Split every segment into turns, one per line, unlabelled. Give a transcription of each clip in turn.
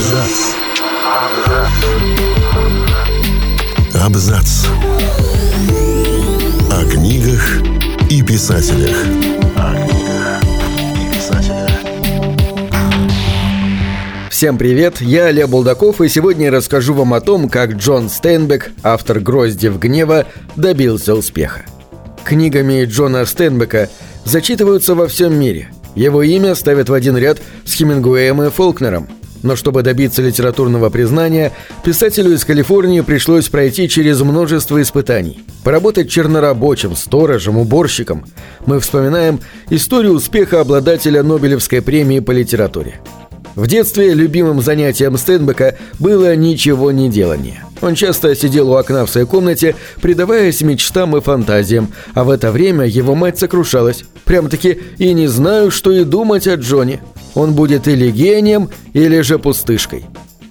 Абзац. Абзац. О книгах и писателях. О книгах и писателях.
Всем привет, я Олег Булдаков, и сегодня я расскажу вам о том, как Джон Стейнбек, автор «Гроздев гнева», добился успеха. Книгами Джона Стейнбека зачитываются во всем мире. Его имя ставят в один ряд с Хемингуэем и Фолкнером – но чтобы добиться литературного признания, писателю из Калифорнии пришлось пройти через множество испытаний. Поработать чернорабочим, сторожем, уборщиком. Мы вспоминаем историю успеха обладателя Нобелевской премии по литературе. В детстве любимым занятием Стенбека было ничего не делание. Он часто сидел у окна в своей комнате, предаваясь мечтам и фантазиям, а в это время его мать сокрушалась. Прям-таки «и не знаю, что и думать о Джоне. Он будет или гением, или же пустышкой».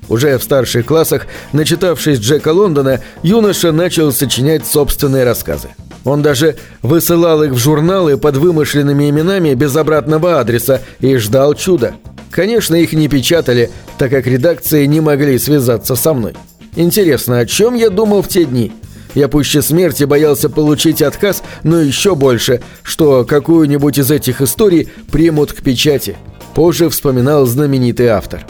Уже в старших классах, начитавшись Джека Лондона, юноша начал сочинять собственные рассказы. Он даже высылал их в журналы под вымышленными именами без обратного адреса и ждал чуда. Конечно, их не печатали, так как редакции не могли связаться со мной. Интересно, о чем я думал в те дни? Я пуще смерти боялся получить отказ, но еще больше, что какую-нибудь из этих историй примут к печати. Позже вспоминал знаменитый автор.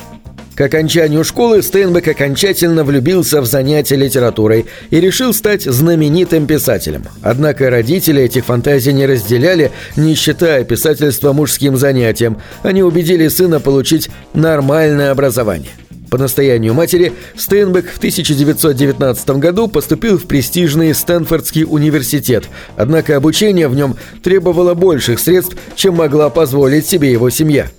К окончанию школы Стейнбек окончательно влюбился в занятия литературой и решил стать знаменитым писателем. Однако родители этих фантазий не разделяли, не считая писательство мужским занятием. Они убедили сына получить нормальное образование. По настоянию матери Стейнбек в 1919 году поступил в престижный Стэнфордский университет, однако обучение в нем требовало больших средств, чем могла позволить себе его семья.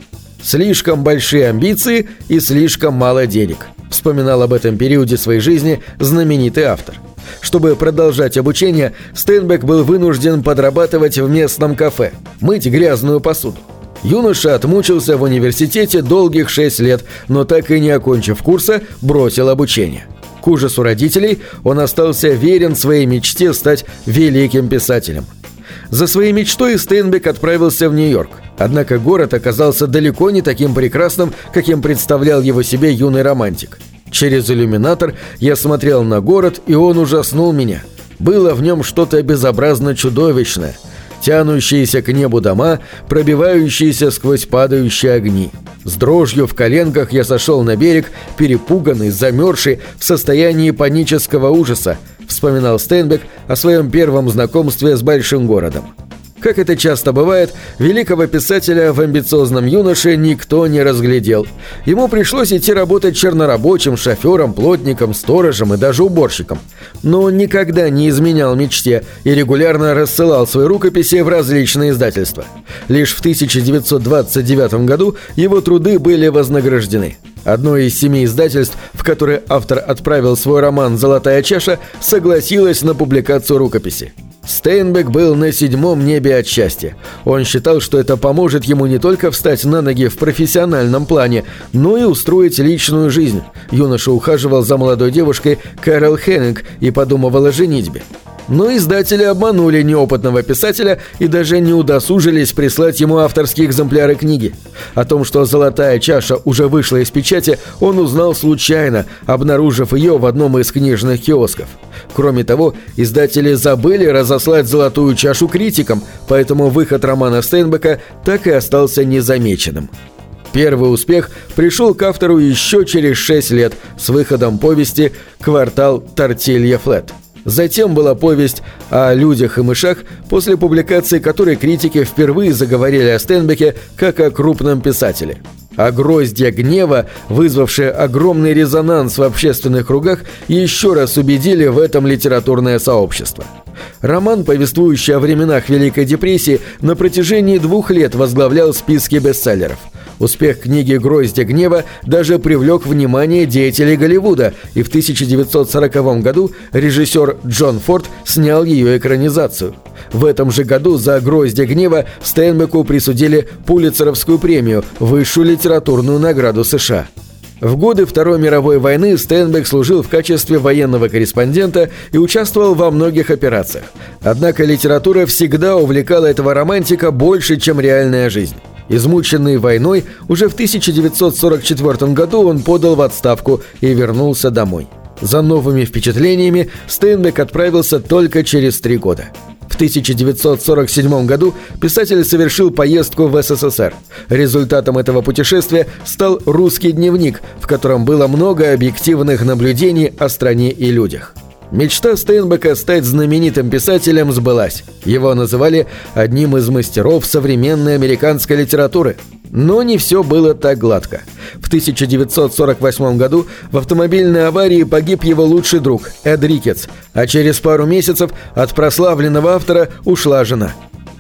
Слишком большие амбиции и слишком мало денег. Вспоминал об этом периоде своей жизни знаменитый автор. Чтобы продолжать обучение, Стейнбек был вынужден подрабатывать в местном кафе, мыть грязную посуду. Юноша отмучился в университете долгих шесть лет, но так и не окончив курса, бросил обучение. К ужасу родителей он остался верен своей мечте стать великим писателем – за своей мечтой Стейнбек отправился в Нью-Йорк. Однако город оказался далеко не таким прекрасным, каким представлял его себе юный романтик. Через иллюминатор я смотрел на город, и он ужаснул меня. Было в нем что-то безобразно чудовищное – тянущиеся к небу дома, пробивающиеся сквозь падающие огни. С дрожью в коленках я сошел на берег, перепуганный, замерзший, в состоянии панического ужаса, вспоминал Стейнбек о своем первом знакомстве с большим городом. Как это часто бывает, великого писателя в амбициозном юноше никто не разглядел. Ему пришлось идти работать чернорабочим, шофером, плотником, сторожем и даже уборщиком. Но он никогда не изменял мечте и регулярно рассылал свои рукописи в различные издательства. Лишь в 1929 году его труды были вознаграждены. Одно из семи издательств, в которое автор отправил свой роман «Золотая чаша», согласилось на публикацию рукописи. Стейнбек был на седьмом небе от счастья. Он считал, что это поможет ему не только встать на ноги в профессиональном плане, но и устроить личную жизнь. Юноша ухаживал за молодой девушкой Кэрол Хеннинг и подумывал о женитьбе. Но издатели обманули неопытного писателя и даже не удосужились прислать ему авторские экземпляры книги. О том, что «Золотая чаша» уже вышла из печати, он узнал случайно, обнаружив ее в одном из книжных киосков. Кроме того, издатели забыли разослать «Золотую чашу» критикам, поэтому выход романа Стейнбека так и остался незамеченным. Первый успех пришел к автору еще через шесть лет с выходом повести «Квартал Тортилья Флет». Затем была повесть о людях и мышах, после публикации которой критики впервые заговорили о Стенбеке как о крупном писателе. А гроздья гнева, вызвавшие огромный резонанс в общественных кругах, еще раз убедили в этом литературное сообщество. Роман, повествующий о временах Великой депрессии, на протяжении двух лет возглавлял списки бестселлеров – Успех книги «Гроздья гнева» даже привлек внимание деятелей Голливуда, и в 1940 году режиссер Джон Форд снял ее экранизацию. В этом же году за «Гроздья гнева» Стейнбеку присудили Пулицеровскую премию, высшую литературную награду США. В годы Второй мировой войны Стейнбек служил в качестве военного корреспондента и участвовал во многих операциях. Однако литература всегда увлекала этого романтика больше, чем реальная жизнь. Измученный войной, уже в 1944 году он подал в отставку и вернулся домой. За новыми впечатлениями Стейнбек отправился только через три года. В 1947 году писатель совершил поездку в СССР. Результатом этого путешествия стал «Русский дневник», в котором было много объективных наблюдений о стране и людях. Мечта Стейнбека стать знаменитым писателем сбылась. Его называли одним из мастеров современной американской литературы. Но не все было так гладко. В 1948 году в автомобильной аварии погиб его лучший друг Эд Рикетс, а через пару месяцев от прославленного автора ушла жена.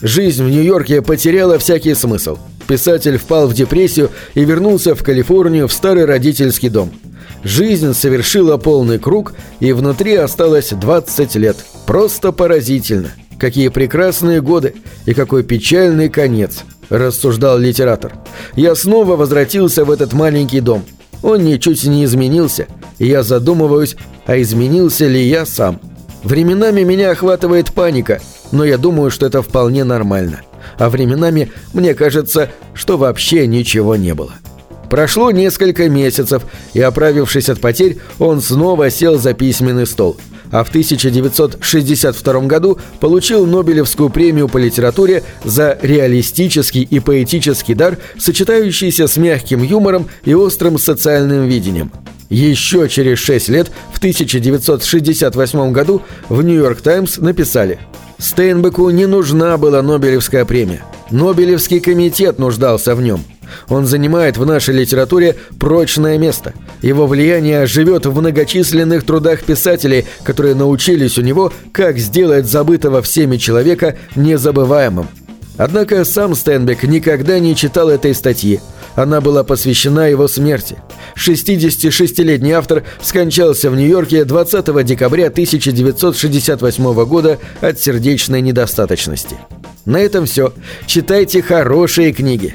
Жизнь в Нью-Йорке потеряла всякий смысл. Писатель впал в депрессию и вернулся в Калифорнию в старый родительский дом – Жизнь совершила полный круг, и внутри осталось 20 лет. Просто поразительно. Какие прекрасные годы и какой печальный конец, рассуждал литератор. Я снова возвратился в этот маленький дом. Он ничуть не изменился, и я задумываюсь, а изменился ли я сам. Временами меня охватывает паника, но я думаю, что это вполне нормально. А временами мне кажется, что вообще ничего не было. Прошло несколько месяцев, и, оправившись от потерь, он снова сел за письменный стол. А в 1962 году получил Нобелевскую премию по литературе за реалистический и поэтический дар, сочетающийся с мягким юмором и острым социальным видением. Еще через шесть лет, в 1968 году, в «Нью-Йорк Таймс» написали «Стейнбеку не нужна была Нобелевская премия. Нобелевский комитет нуждался в нем». Он занимает в нашей литературе прочное место. Его влияние живет в многочисленных трудах писателей, которые научились у него, как сделать забытого всеми человека незабываемым. Однако сам Стенбек никогда не читал этой статьи. Она была посвящена его смерти. 66-летний автор скончался в Нью-Йорке 20 декабря 1968 года от сердечной недостаточности. На этом все. Читайте хорошие книги.